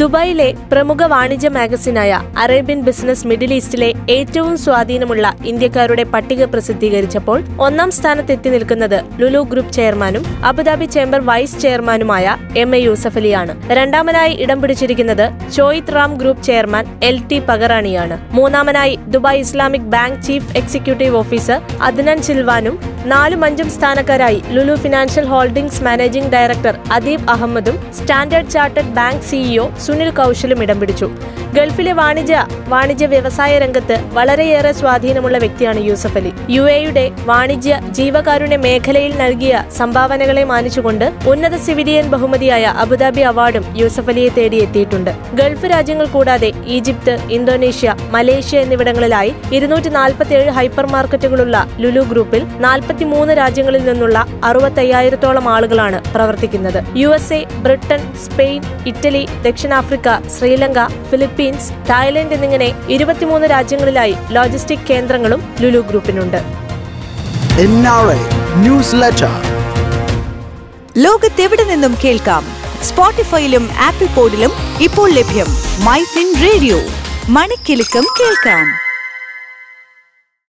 ദുബായിലെ പ്രമുഖ വാണിജ്യ മാഗസിനായ അറേബ്യൻ ബിസിനസ് മിഡിൽ ഈസ്റ്റിലെ ഏറ്റവും സ്വാധീനമുള്ള ഇന്ത്യക്കാരുടെ പട്ടിക പ്രസിദ്ധീകരിച്ചപ്പോൾ ഒന്നാം സ്ഥാനത്തെത്തി നിൽക്കുന്നത് ലുലു ഗ്രൂപ്പ് ചെയർമാനും അബുദാബി ചേംബർ വൈസ് ചെയർമാനുമായ എം എ യൂസഫ് അലിയാണ്. രണ്ടാമനായി ഇടം പിടിച്ചിരിക്കുന്നത് Choith Ram group chairman L T പകറാണിയാണ് മൂന്നാമനായി Dubai Islamic bank chief executive officer Adnan സിൽവാനും നാലും അഞ്ചും സ്ഥാനക്കാരായി Lulu financial holdings managing director Adeeb അഹമ്മദും Standard Chartered bank CEO Sunil കൗശലും ഇടം പിടിച്ചു. ഗൾഫിലെ വാണിജ്യ വാണിജ്യ വ്യവസായ രംഗത്ത് വളരെയേറെ സ്വാധീനമുള്ള വ്യക്തിയാണ് യൂസഫ് അലി. യു എയുടെ വാണിജ്യ ജീവകാരുണ്യ മേഖലയിൽ നൽകിയ സംഭാവനകളെ മാനിച്ചുകൊണ്ട് ഉന്നത സിവിലിയൻ ബഹുമതിയായ അബുദാബി അവാർഡും യൂസഫ് അലിയെ തേടിയെത്തിയിട്ടുണ്ട് ഗൾഫ് രാജ്യങ്ങൾ കൂടാതെ ഈജിപ്ത് ഇന്തോനേഷ്യ മലേഷ്യ എന്നിവിടങ്ങളിലായി ഇരുന്നൂറ്റി നാൽപ്പത്തിയേഴ് ഹൈപ്പർ മാർക്കറ്റുകളുള്ള ലുലു ഗ്രൂപ്പിൽ നാൽപ്പത്തിമൂന്ന് രാജ്യങ്ങളിൽ നിന്നുള്ള അറുപത്തയ്യായിരത്തോളം ആളുകളാണ് പ്രവർത്തിക്കുന്നത്. U S A Britain Spain Italy ദക്ഷിണാഫ്രിക്ക ശ്രീലങ്ക ഫിലിപ്പീൻസ് തായ്ലൻഡ് എന്നിങ്ങനെ ഇരുപത്തിമൂന്ന് രാജ്യങ്ങളിലായി ലോജിസ്റ്റിക് കേന്ദ്രങ്ങളും ലുലു ഗ്രൂപ്പിനുണ്ട്. ലോകത്തെവിടെ നിന്നും കേൾക്കാം? സ്പോട്ടിഫൈയിലും ആപ്പിൾ പോഡിലും ഇപ്പോൾ ലഭ്യം. My Fin radio. മണിക്കിലുക്കം കേൾക്കാം.